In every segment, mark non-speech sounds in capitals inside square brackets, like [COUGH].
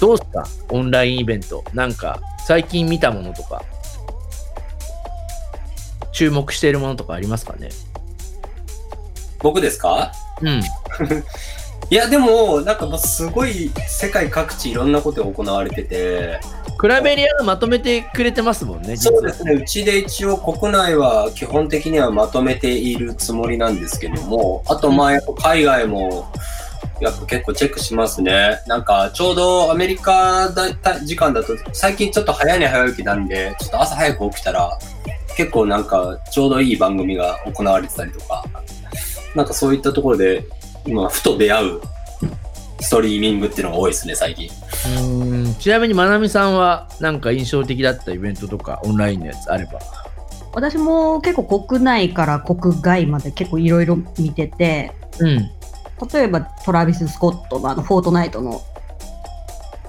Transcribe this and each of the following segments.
どうすか？オンラインイベント。なんか、最近見たものとか、注目しているものとかありますかね？僕ですか？うん。[LAUGHS] いや、でも、なんかもうすごい世界各地いろんなことが行われてて、クラベリアがまとめてくれてますもんね、そうですね、うちで一応国内は基本的にはまとめているつもりなんですけども、あとまあやっぱ海外も、やっぱ結構チェックしますね。なんかちょうどアメリカだった時間だと、最近ちょっと早寝早起きなんで、ちょっと朝早く起きたら、結構なんかちょうどいい番組が行われてたりとか、なんかそういったところで、今、ふと出会うストリーミングっていうのが多いですね、最近。うーんちなみにまなみさんはなんか印象的だったイベントとかオンラインのやつあれば？私も結構国内から国外まで結構いろいろ見てて、うん。例えばトラビス・スコットのあのフォートナイトの、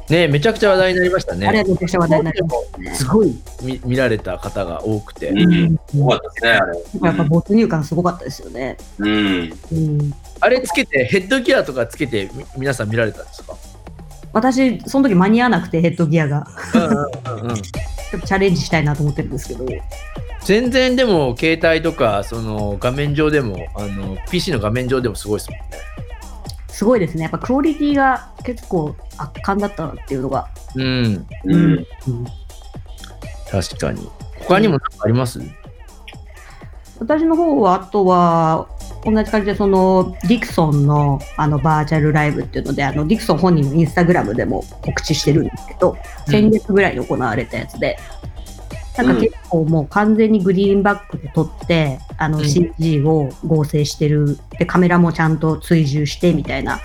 ねめちゃくちゃ話題になりましたね。あれめちゃくちゃ話題になりましたね。すごい見見られた方が多くて。うん。すごかったですね、あれ。やっぱ没入感すごかったですよね。うん。うん、あれつけて、ヘッドギアとかつけてみ皆さん見られたんですか？私、その時間に合わなくてヘッドギアが。うんうんうんうんちょっとチャレンジしたいなと思ってるんですけど。全然でも携帯とかその画面上でもあの PC の画面上でもすごいですもんね。すごいですね。やっぱクオリティが結構圧巻だったなっていうのが。うん、うん。うん確かに。他にも何かあります、私の方は、あとは、同じ感じで、その、ディクソンの、あの、バーチャルライブっていうので、あの、ディクソン本人のインスタグラムでも告知してるんですけど、うん先月ぐらいに行われたやつで、なんか結構もう完全にグリーンバックで撮って、あの、うん。CG を合成してる。で、カメラもちゃんと追従してみたいな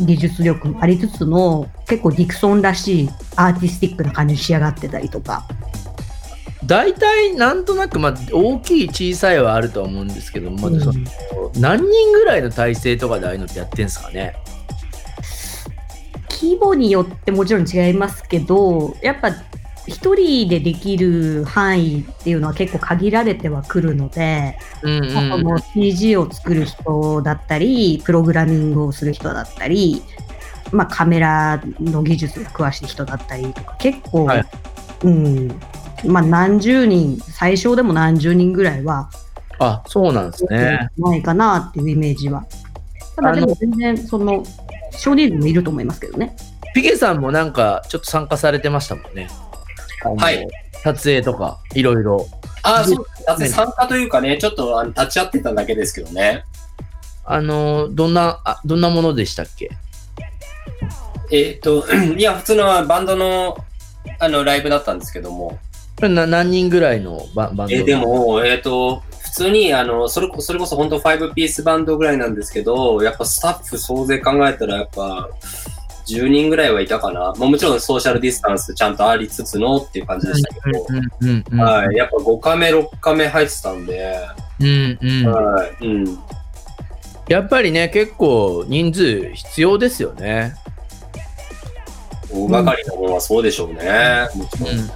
技術力もありつつの、結構ディクソンらしいアーティスティックな感じに仕上がってたりとか、大体なんとなく、まあ、大きい小さいはあるとは思うんですけど、まあうん。その何人ぐらいの体制とかでああいうのってやってんすかね？規模によってもちろん違いますけど、やっぱ一人でできる範囲っていうのは結構限られてはくるので、うんうんの CG を作る人だったり、プログラミングをする人だったり、まあ、カメラの技術が詳しい人だったりとか、結構、はいうん、まあ何十人、最小でも何十人ぐらいは、あそうなんですね。ないかなっていうイメージは。ただでも全然、その、少人数もいると思いますけどね。ピケさんもなんかちょっと参加されてましたもんね。はい。撮影とかいろいろ。あ、そうだって参加というかね、ちょっとあの立ち会ってただけですけどね。あのどんなあどんなものでしたっけ？えっ、と、[CLEARS THROAT] いや、普通のバンドのあのライブだったんですけども、これな何人ぐらいのババンド？えーでも、えっ、と、普通に、あの、それこそれこそ本当5ピースバンドぐらいなんですけど、やっぱスタッフ総勢考えたら、やっぱ、10人ぐらいはいたかな。まあ、もちろんソーシャルディスタンスちゃんとありつつのっていう感じでしたけど、はい。やっぱ5カメ、6カメ入ってたんで、うんうんはい。うん。やっぱりね結構人数必要ですよね。大掛かりなものはそうでしょうね。もちろん。うんうんう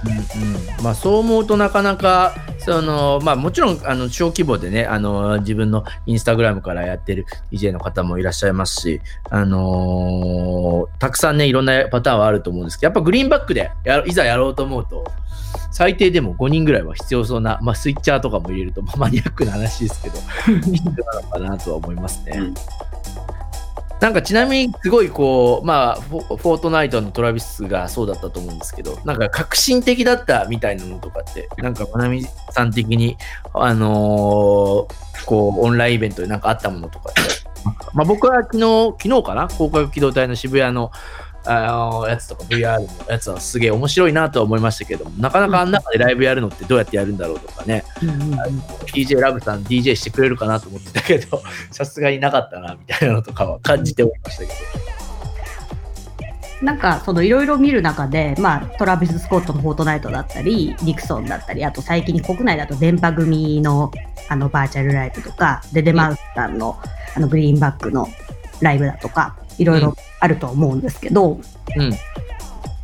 んまあそう思うとなかなかそのまあもちろんあの小規模でねあの自分のインスタグラムからやってる DJ の方もいらっしゃいますしあのーたくさんねいろんなパターンはあると思うんですけどやっぱグリーンバックでやいざやろうと思うと最低でも5人ぐらいは必要そうな、まあ、スイッチャーとかも入れると、まあ、マニアックな話ですけど [LAUGHS] 必要なのかなとは思いますね。うんなんかちなみにすごいこう、まあフォ、ートナイトのトラビスがそうだったと思うんですけど、なんか革新的だったみたいなのとかって、なんかまなみさん的に、あのーこう、オンラインイベントでなんかあったものとかって、まあ僕は昨日、昨日かな？広角機動隊の渋谷の、あのやつとか VR のやつはすげえ面白いなとは思いましたけども、なかなかあん中でライブやるのってどうやってやるんだろうとかね、うんうんうん DJ ラブさん DJ してくれるかなと思ってたけど、[LAUGHS] さすがになかったなみたいなのとかは感じておりましたけど。なんかそのいろいろ見る中で、まあ、トラビス・スコットのフォートナイトだったり、ディクソンだったり、あと最近国内だと電波組のあのバーチャルライブとか、デデマウスさんのあのグリーンバックのライブだとか、いろいろあると思うんですけど、うん。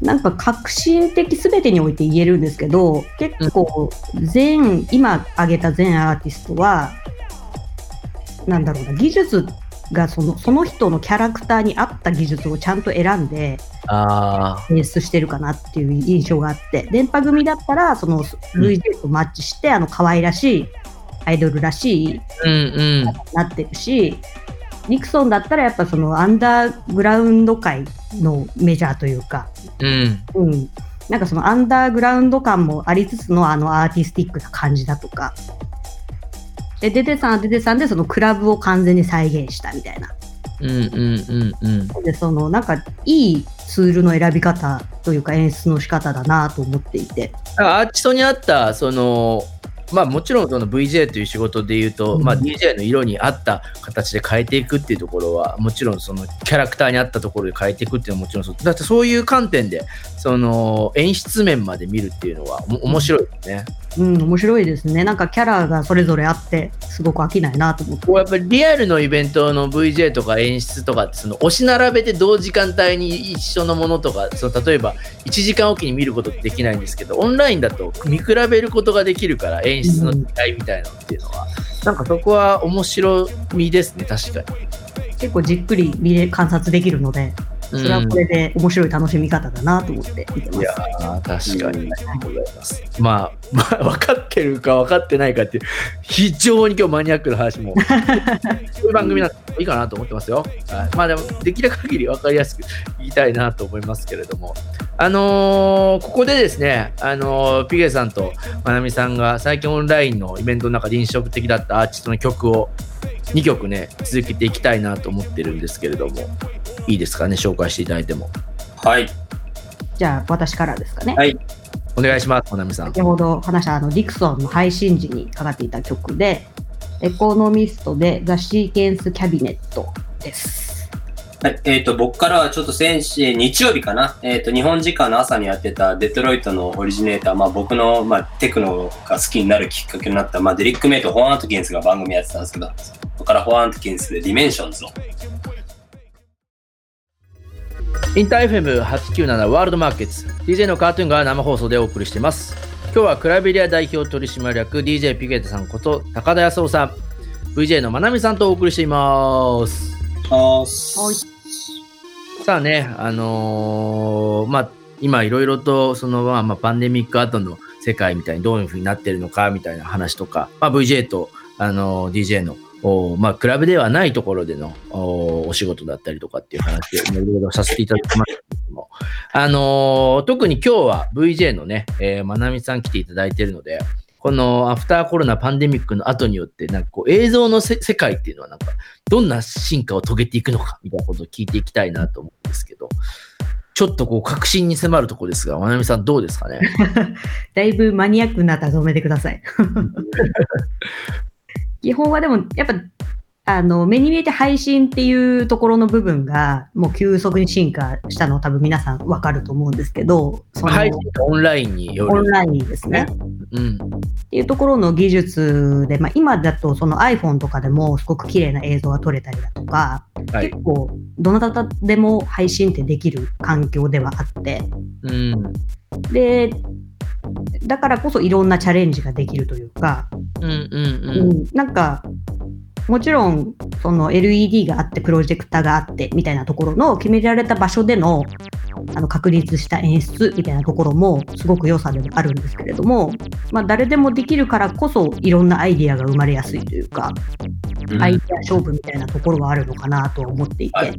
なんか革新的すべてにおいて言えるんですけど、結構全、今挙げた全アーティストは、なんだろうな、技術がそのその人のキャラクターに合った技術をちゃんと選んで、あ演出してるかなっていう印象があって、電波組だったら、その VJ とマッチして、あの可愛らしいアイドルらしいあ、うんうん。なってるし、ニクソンだったらやっぱそのアンダーグラウンド界のメジャーというか、うん。うん、なんかそのアンダーグラウンド感もありつつのあのアーティスティックな感じだとか、で、デデさんはデデさんでそのクラブを完全に再現したみたいな。うんうんうんうん。で、そのなんかいいツールの選び方というか演出の仕方だなと思っていて。アーティストに合った、その、まあもちろんその VJ という仕事で言うと、うんまあ DJ の色に合った形で変えていくっていうところは、もちろんそのキャラクターに合ったところで変えていくっていうのはもちろんそう。だってそういう観点で、その演出面まで見るっていうのはお面白いですね。うん、面白いですね。なんかキャラがそれぞれあって、すごく飽きないなと思って。こうやっぱりリアルのイベントの VJ とか演出とかってその押し並べて同時間帯に一緒のものとかその例えば1時間おきに見ることってできないんですけどオンラインだと見比べることができるから演出の違いみたいなのっていうのは、なんかそこは面白みですね確かに。結構じっくり見れ観察できるので、それはこれで面白い楽しみ方だなと思って見てます。いやー確かにありがとうございます。まあ、[LAUGHS] まあ、分かってるか分かってないかっていう、非常に今日マニアックな話も、そういう番組なんでいいかなと思ってますよ。はい、まあでも、できる限り分かりやすく言いたいなと思いますけれども。あのーここでですね、あのーピゲさんとまなみさんが最近オンラインのイベントの中で印象的だったアーティストの曲を2曲ね、続けていきたいなと思ってるんですけれども、いいですかね、紹介していただいても。はい。じゃあ私からですかね。はい。お願いします、まなみさん。先ほど話したあのディクソンの配信時にかかっていた曲で、エコノミストでザ・シーケンス・キャビネットです。はい、えっ、と、僕からはちょっと先週、日曜日かな、えっ、と、日本時間の朝にやってたデトロイトのオリジネーター、まあ僕の、まあ、テクノが好きになるきっかけになった、まあデリック・メイとホアン・アトキンスが番組やってたんですけど、ここからホアン・アトキンスでディメンションズを。インター FM897 ワールドマーケッツ DJ のカートゥーンが生放送でお送りしています。今日はクラベリア代表取締役 DJ ピゲタさんこと高田康夫さん。VJ のまなみさんとお送りしています。あはい。さあねあのーまあ今いろいろとそのまあまあパンデミック後の世界みたいにどういうふうになってるのかみたいな話とか、まあ、VJ とあのー DJ のおまあ、クラブではないところでのお仕事だったりとかっていう話をいろいろさせていただきましたけれども、あのー特に今日は VJ のね、えー、まなみさん来ていただいているので、このアフターコロナパンデミックの後によって、なんかこう映像の世界っていうのはなんか、どんな進化を遂げていくのかみたいなことを聞いていきたいなと思うんですけど、ちょっとこう確信に迫るとこですが、まなみさんどうですかね？[LAUGHS] だいぶマニアックなったら止めてください。[LAUGHS] 基本はでも、やっぱ、あの、目に見えて配信っていうところの部分が、もう急速に進化したの多分皆さんわかると思うんですけど、その配信がオンラインによる。オンラインですね。うん。っていうところの技術で、まあ、今だとその iPhone とかでもすごく綺麗な映像が撮れたりだとか、はい結。構どなたでも配信ってできる環境ではあって、うん。で、だからこそいろんなチャレンジができるというか、うんうんなんか、もちろん、その LED があって、プロジェクターがあって、みたいなところの決められた場所での、あの、確立した演出みたいなところも、すごく良さでもあるんですけれども、まあ、誰でもできるからこそ、いろんなアイディアが生まれやすいというか、うん。アイディア勝負みたいなところはあるのかなとは思っていて、はい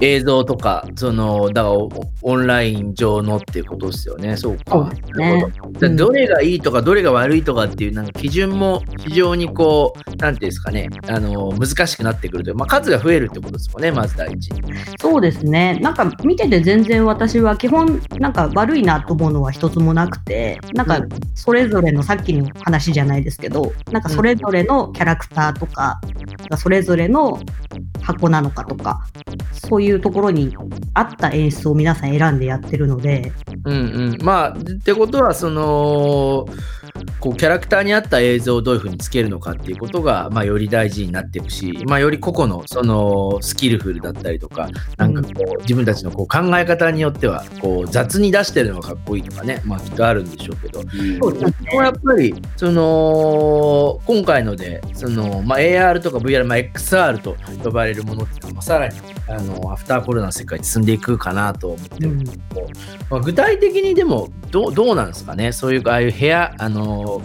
映像とか、その、だからオオンライン上のっていうことですよね。そうか。そうね。うんどれがいいとか、どれが悪いとかっていう、なんか基準も非常にこう、なんていうんですかね、あの、難しくなってくるという、まあ、数が増えるってことですもんね、まず第一に。そうですね。なんか見てて全然私は基本なんか悪いなと思うのは一つもなくて、なんかそれぞれのさっきの話じゃないですけど、なんかそれぞれのキャラクターとか、なんかそれぞれの箱なのかとか、そういうところに合った演出を皆さん選んでやってるので、うんうん。まあ、ってことは、その、こうキャラクターに合った映像をどういうふうにつけるのかっていうことが、まあ、より大事になっていくし、まあ、より個々のそのスキルフルだったりとかなんかこう自分たちのこう考え方によってはこう雑に出してるのがかっこいいとかね、まあ、きっとあるんでしょうけど、そうですねこれやっぱりその今回のでその、まあ、AR とか VR、まあ、XR と呼ばれるものっていうのもさらにあのアフターコロナの世界に進んでいくかなと思ってるんですけど、まあ、具体的にでもどうどうなんですかね？そういうああいう部屋あの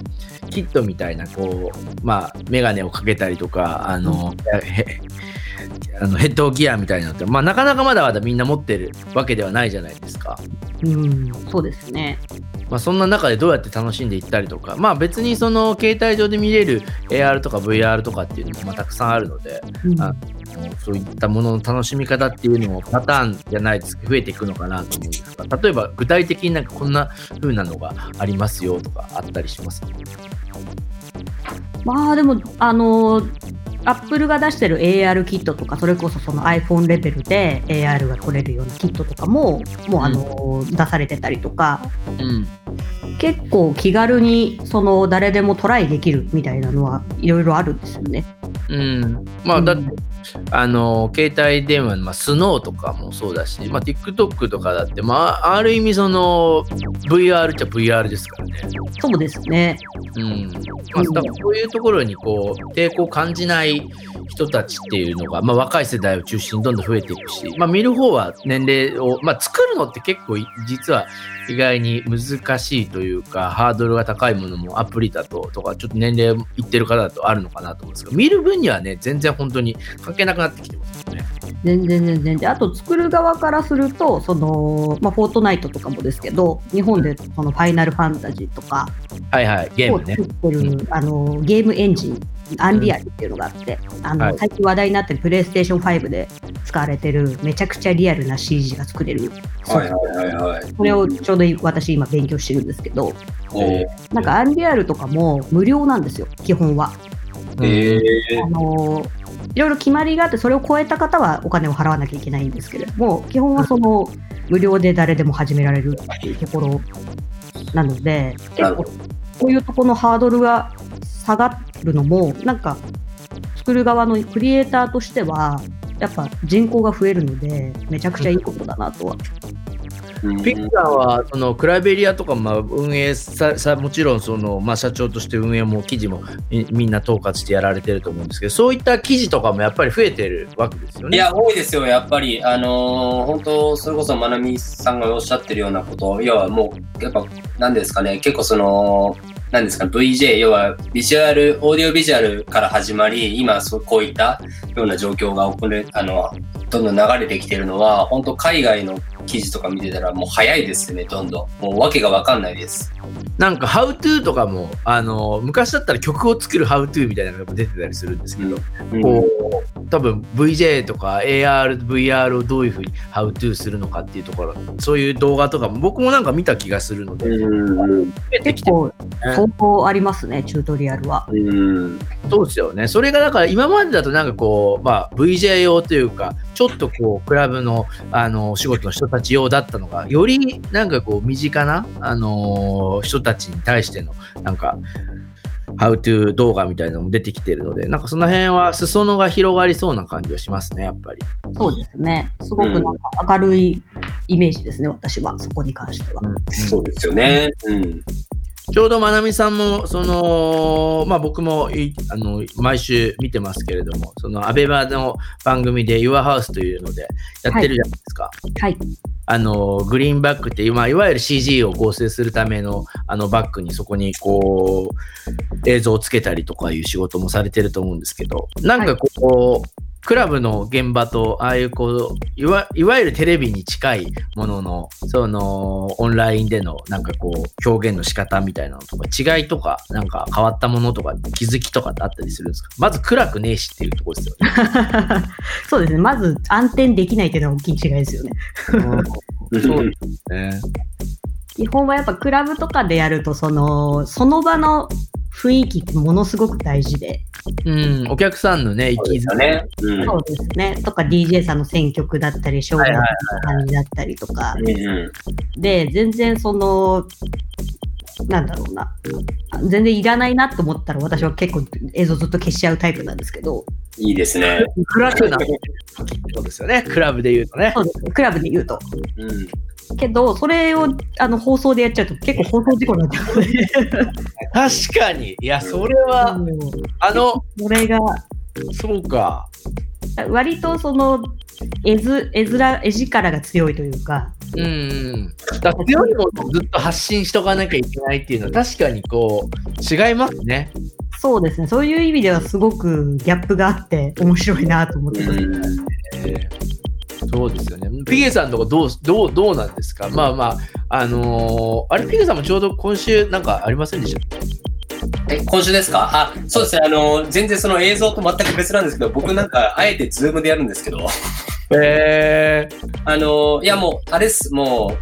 キットみたいなこうまあ眼鏡をかけたりとかあの、へあのヘッドギアみたいなのって、まあ、なかなかまだまだみんな持ってるわけではないじゃないですか。うん、そうですね。まあ、そんな中でどうやって楽しんでいったりとか、まあ、別にその携帯上で見れる AR とか VR とかっていうのもまあたくさんあるので、うんあそういったものの楽しみ方っていうのもパターンじゃないです。けど増えていくのかなと思う。んですが例えば具体的になんかこんな風なのがありますよとかあったりします？まあでも、あのアップルが出してる AR キットとか、それこそその iPhone レベルで AR が取れるようなキットとかも、もうあの、出されてたりとか、うん。結構気軽にその誰でもトライできるみたいなのはいろいろあるんですよね。うん、まあだって、あの携帯電話の、まあ、スノーとかもそうだし、まあ、TikTok とかだって、まあ、ある意味その VR っちゃ VR ですからね。そうですね。うんまあ、多分そういうところにこう抵抗を感じない人たちっていうのが、まあ、若い世代を中心にどんどん増えていくし、まあ、見る方は年齢を、まあ、作るのって結構い実は意外に難しいというかハードルが高いものもアプリだととかちょっと年齢いってる方だとあるのかなと思うんですが見る分にはね全然本当に関係なくなってきてますよね。全然全然であと作る側からするとその、まあ、フォートナイトとかもですけど日本でそのファイナルファンタジーとかはいはいゲームねを作。ってる、あのゲームエンジンアンリアルっていうのがあって、あのはい最近話題になってるプレイステーション5で使われてるめちゃくちゃリアルな CG が作れるはいはいはいはい。これをちょうど私今勉強してるんですけどおーなんかアンリアルとかも無料なんですよ基本は。えあのいろいろ決まりがあってそれを超えた方はお金を払わなきゃいけないんですけれども基本はその無料で誰でも始められるっていうところなので結構こういうところのハードルが下がるのもなんか作る側のクリエイターとしてはやっぱ人口が増えるのでめちゃくちゃいいことだなとは。ーピクサーはそのクライベリアとかまあ運営ささもちろんその、まあ、社長として運営も記事もみみんな統括してやられてると思うんですけどそういった記事とかもやっぱり増えてるわけですよね。いや、多いですよ、やっぱり。あのー本当、それこそ、まなみさんがおっしゃってるようなこと、要はもう、やっぱ、なんですかね、結構その、なんですか、VJ、要は、ビジュアル、オーディオビジュアルから始まり、今、そうこういったような状況が起こる、あの、どんどん流れてきてるのは、本当海外の記事とか見てたら、もう早いですね、どんどん。もう訳がわかんないです。なんか、How to とかも、あの、昔だったら曲を作る How to みたいなのが出てたりするんですけど、うんこう、多分 VJ とか AR、VR をどういうふうに How to するのかっていうところ、そういう動画とかも僕もなんか見た気がするので、増うんえてきて結構相当ありますねチュートリアルは。うんそうですよね。それがだから今までだとなんかこう、まあ VJ 用というか、ちょっとこう、クラブの、あの、お仕事の人たち用だったのが、よりなんかこう、身近な、あのー人たちに対しての、なんか、How to 動画みたいなのも出てきてるので、なんかその辺は裾野が広がりそうな感じはしますね、やっぱり。そうですね。すごくなんか明るいイメージですね、私は、そこに関しては。そうですよね。うん。ちょうどまなみさんも、その、まあ僕もいあの毎週見てますけれども、そのアベマの番組で Your House というのでやってるじゃないですか。はい。あの、グリーンバックっていう、まあ、いわゆる CG を合成するための、あの、バックにそこに、こう、映像をつけたりとかいう仕事もされてると思うんですけど、なんかこう、クラブの現場と、ああいうこう、いわいわゆるテレビに近いものの、その、オンラインでの、なんかこう、表現の仕方みたいなのとか、違いとか、なんか変わったものとか、気づきとかってあったりするんですか？まず暗くねえしっていうところですよね。[LAUGHS] そうですね。まず暗転できないっていうのは大きい違いですよね。そうですね。基本はやっぱクラブとかでやると、その、その場の雰囲気ってものすごく大事で、うん、お客さんのね、そうで息づね。うん。そうですね。とか DJ さんの選曲だったり、ショーの感じだったりとか、で、全然その、なんだろうな。全然いらないなと思ったら私は結構映像ずっと消しちゃうタイプなんですけど、いいですね。暗くなるそうですよね。クラブで言うとね。そうですクラブで言うと。うん。けど、それをあの放送でやっちゃうと結構放送事故になっちゃう確かに。いや、それは、あの、それがそうか。割とその絵図絵面絵力が強いというか、うんうん。だ強いものをずっと発信しとかなきゃいけないっていうのは確かにこう、違いますね。そうですね、そういう意味ではすごくギャップがあって面白いなと思ってます。そうですよね。ピゲさんとかどう、どう、どうなんですか？まあまあ、あのーあれ、ピゲさんもちょうど今週なんかありませんでした？え、今週ですか？あ、そうですね。あの、全然その映像と全く別なんですけど、僕なんか、あえてズームでやるんですけど、えあの、いやもう、あれっす、もう、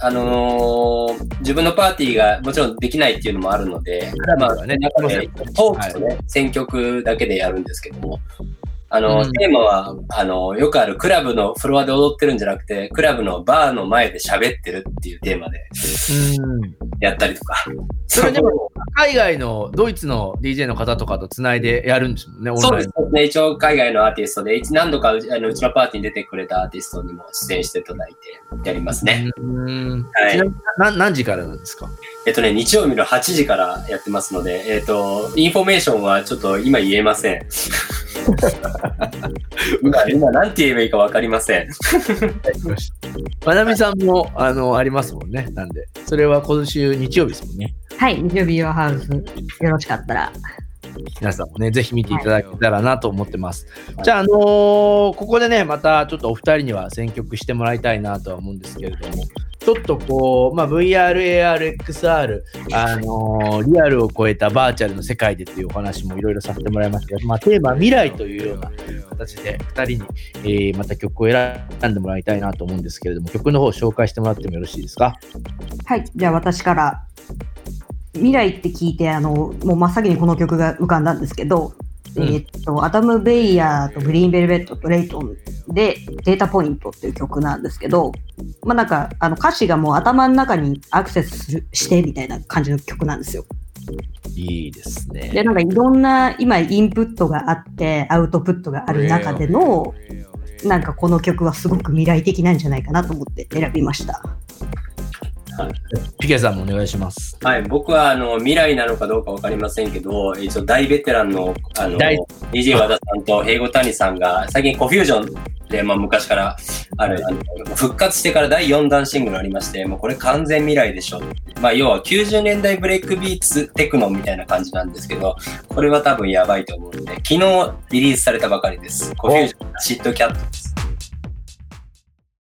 あのー自分のパーティーがもちろんできないっていうのもあるので、まあ、ね中でトークとね、選曲だけでやるんですけども、あの、うんテーマは、あの、よくあるクラブのフロアで踊ってるんじゃなくて、クラブのバーの前で喋ってるっていうテーマで。やったりとか。それでも、海外のドイツの DJ の方とかとつないでやるんですもんね、そう。ですね。一応海外のアーティストで、一何度かうちあのうちのパーティーに出てくれたアーティストにも出演していただいてやりますね。うん。はいちなみにな何時からなんですか？えっとね、日曜日の8時からやってますので、えっと、インフォメーションはちょっと今言えません。[LAUGHS] 今、今なんて言えばいいかわかりません。[LAUGHS] まなみさんも、あの、ありますもんね。なんで。それは今週日曜日ですもんね。はい、日曜日はハウス、よろしかったら。皆さんもね、ぜひ見ていただけたらなと思ってます。じゃあ、あのーここでね、またちょっとお二人には選曲してもらいたいなとは思うんですけれども、ちょっとこう、まあ、VR、AR、XR、あのーリアルを超えたバーチャルの世界でっていうお話もいろいろさせてもらいましたけど、まあ、テーマは未来というような形で二人に、えーまた曲を選んでもらいたいなと思うんですけれども、曲の方を紹介してもらってもよろしいですか？はい、じゃあ私から。未来って聞いて、あの、もう真っ先にこの曲が浮かんだんですけど、うんえーっと、アダム・ベイヤーとグリーンベルベットとレイトンでデータポイントっていう曲なんですけど、まあなんか、あの歌詞がもう頭の中にアクセスするしてみたいな感じの曲なんですよ。いいですね。で、なんかいろんな今インプットがあって、アウトプットがある中での、なんかこの曲はすごく未来的なんじゃないかなと思って選びました。ピケさんもお願いします。はい、僕はあの未来なのかどうかわかりませんけど、一応大ベテランのあの大 DJ 和田さんと平子谷さんが最近コフュージョンで、まあ、昔からあるあの復活してから第4弾シングルありまして、もうこれ完全未来でしょ。まあ要は90年代ブレイクビーツテクノみたいな感じなんですけど、これは多分やばいと思うので、昨日リリースされたばかりです。コフュージョンシットキャットっ